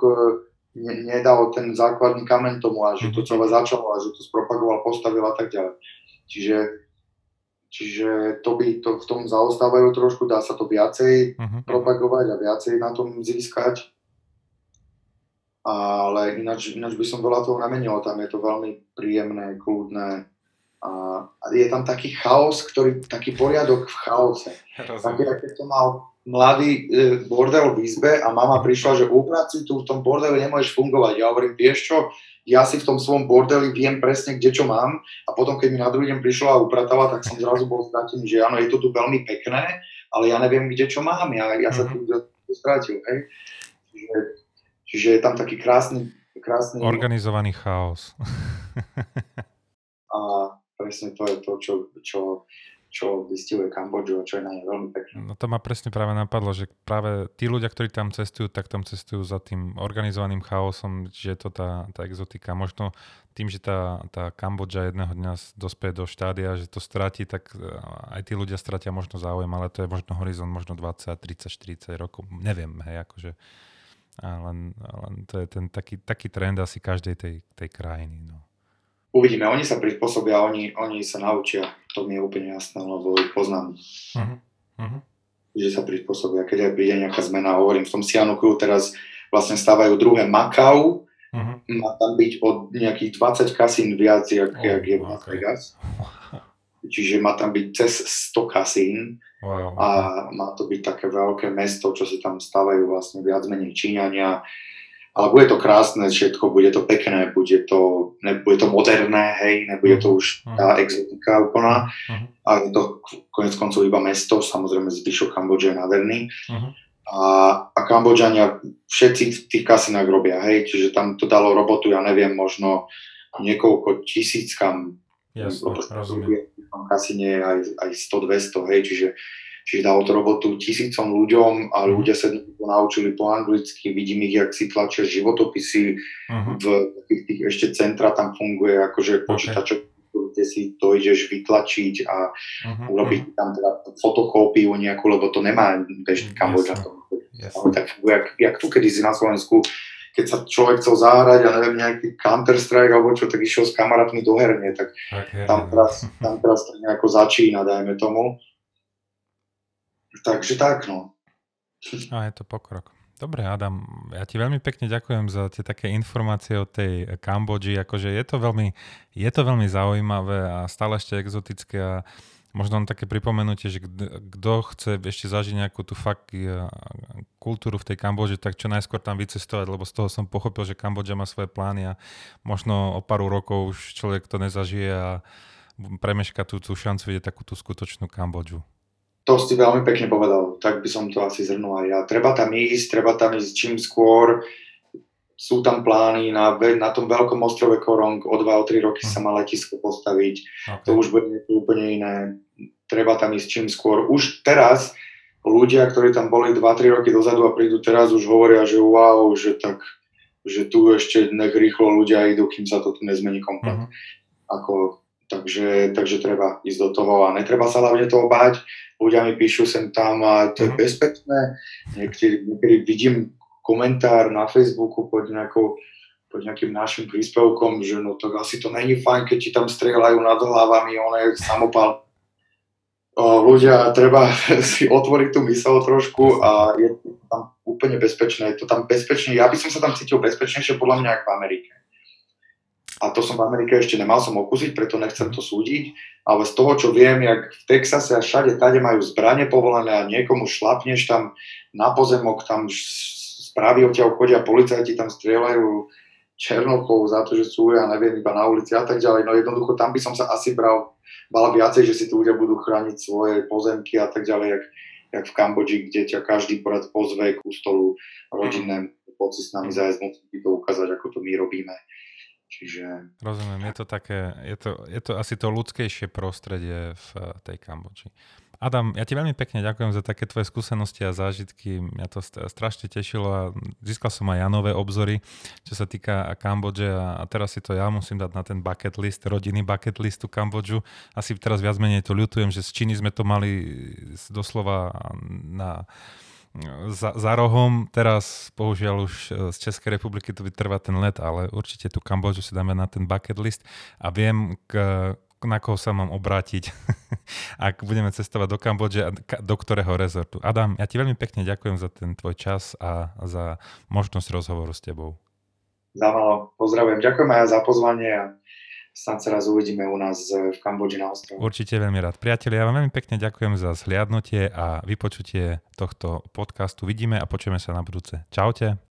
ne, nedal ten základný kamen tomu a že to mhm. celé začalo a že to spropagoval, postavil a tak ďalej. Čiže, čiže to by to v tom zaostávajú trošku, dá sa to viacej uh-huh. propagovať a viacej na tom získať. Ale ináč, ináč by som veľa toho namenil, tam je to veľmi príjemné, kľudné, a je tam taký chaos, ktorý, taký poriadok v chaose. Taký, keď to mal mladý e, bordel v izbe a mama prišla, že upraci tu v tom bordeli nemôžeš fungovať. Ja hovorím, vieš čo, ja si v tom svojom bordeli viem presne, kde čo mám a potom, keď mi na druhý deň prišla a upratala, tak som zrazu bol stratený, že áno, je to tu veľmi pekné, ale ja neviem, kde čo mám, ja, ja sa mhm. tu stratil, hej. Čiže, čiže je tam taký krásny, krásny... Organizovaný chaos. a presne to je to, čo, čo čo vystihuje Kambodžu a čo je na nej veľmi pekné. No to ma presne práve napadlo, že práve tí ľudia, ktorí tam cestujú, tak tam cestujú za tým organizovaným chaosom, že je to tá, tá exotika. Možno tým, že tá, tá Kambodža jedného dňa dospeje do štádia, že to stratí, tak e, aj tí ľudia stratia možno záujem, ale to je možno horizont možno 20, 30, 40 rokov. Neviem, hej, akože a len, len to je ten taký, taký trend asi každej tej, tej krajiny. No uvidíme, oni sa prispôsobia, oni, oni sa naučia, to mi je úplne jasné, lebo ich poznám. Uh-huh. Uh-huh. Že sa prispôsobia, keď aj príde nejaká zmena, hovorím, v tom Sianuku teraz vlastne stávajú druhé Macau, uh-huh. má tam byť od nejakých 20 kasín viac, jak, oh, jak je v Las Vegas. Čiže má tam byť cez 100 kasín wow. a má to byť také veľké mesto, čo si tam stávajú vlastne viac menej Číňania. Ale bude to krásne všetko, bude to pekné, bude to, ne, bude to moderné, hej, nebude to už mhm. tá exotika úplná. Uh-huh. A je to konec koncov iba mesto, samozrejme zvyšok Kambodže je nádherný. Uh-huh a, a Kambodžania všetci v tých kasinách robia, hej, čiže tam to dalo robotu, ja neviem, možno niekoľko tisíc kam. Jasne, rozumiem. V kasine aj, aj 100-200, hej, čiže, čiže dalo to robotu tisícom ľuďom a mhm. ľudia sa naučili po anglicky, vidím ich, jak si tlačia životopisy, uh-huh. v tých, tých ešte centra tam funguje akože počítačov, kde si to ideš vytlačiť a uh-huh, urobiť uh-huh. tam teda fotokópiu nejakú, lebo to nemá bežný Kambodža. Tak jak, jak tu kedysi na Slovensku, keď sa človek chcel zahrať, ja neviem, nejaký Counter-Strike alebo čo, tak išiel s kamarátmi do herne, tak okay. tam, teraz, tam teraz to nejako začína, dajme tomu. Takže tak, no. A je to pokrok. Dobre, Adam, ja ti veľmi pekne ďakujem za tie také informácie o tej Kambodži, akože je to veľmi, je to veľmi zaujímavé a stále ešte exotické a Možno len také pripomenutie, že kto chce ešte zažiť nejakú tú fakt e, kultúru v tej Kambodži, tak čo najskôr tam vycestovať, lebo z toho som pochopil, že Kambodža má svoje plány a možno o pár rokov už človek to nezažije a premeška tú, tú šancu vidieť takú tú skutočnú Kambodžu. To si veľmi pekne povedal, tak by som to asi zhrnul aj ja. Treba tam ísť, treba tam ísť čím skôr, sú tam plány na, na tom veľkom ostrove Korong o 2-3 roky sa má letisko postaviť. Okay. To už bude niečo úplne iné. Treba tam ísť čím skôr. Už teraz ľudia, ktorí tam boli 2-3 roky dozadu a prídu teraz, už hovoria, že wow, že tak že tu ešte nech rýchlo ľudia idú, kým sa to tu nezmení komplet. Uh-huh. Ako, takže, takže treba ísť do toho a netreba sa hlavne toho báť. Ľudia mi píšu sem tam a to je uh-huh. bezpečné. Niekedy, niekedy vidím komentár na Facebooku pod, nejakou, pod nejakým našim príspevkom, že no tak asi to není fajn, keď ti tam strieľajú nad hlavami, je samopal. O, ľudia, treba si otvoriť tú mysel trošku a je to tam úplne bezpečné. Je to tam bezpečne. Ja by som sa tam cítil bezpečnejšie podľa mňa ako v Amerike. A to som v Amerike ešte nemal som okúsiť, preto nechcem to súdiť, ale z toho, čo viem, jak v Texase a všade tade majú zbranie povolené a niekomu šlapneš tam na pozemok, tam správy odtiaľ chodia, policajti tam strieľajú Černochov za to, že sú, ja neviem, iba na ulici a tak ďalej. No jednoducho tam by som sa asi bral, bal viacej, že si tu ľudia budú chrániť svoje pozemky a tak ďalej, jak, jak v Kambodži, kde ťa každý porad pozve ku stolu rodinnému, poď si s nami zájsť, musí to ukázať, ako to my robíme. Čiže... Rozumiem, je to také, je to, je to asi to ľudskejšie prostredie v tej Kambodži. Adam, ja ti veľmi pekne ďakujem za také tvoje skúsenosti a zážitky. Mňa to strašne tešilo a získal som aj ja nové obzory, čo sa týka Kambodže a teraz si to ja musím dať na ten bucket list, rodinný bucket list tú Kambodžu. Asi teraz viac menej to ľutujem, že z Číny sme to mali doslova na za, za rohom. Teraz bohužiaľ už z Českej republiky to vytrvá ten let, ale určite tú Kambodžu si dáme na ten bucket list a viem, k, na koho sa mám obrátiť, ak budeme cestovať do Kambodže a do ktorého rezortu. Adam, ja ti veľmi pekne ďakujem za ten tvoj čas a za možnosť rozhovoru s tebou. Za malo, pozdravujem. Ďakujem aj za pozvanie a snad sa raz uvidíme u nás v Kambodži na ostrove. Určite veľmi rád. Priatelia, ja vám veľmi pekne ďakujem za zhliadnutie a vypočutie tohto podcastu. Vidíme a počujeme sa na budúce. Čaute.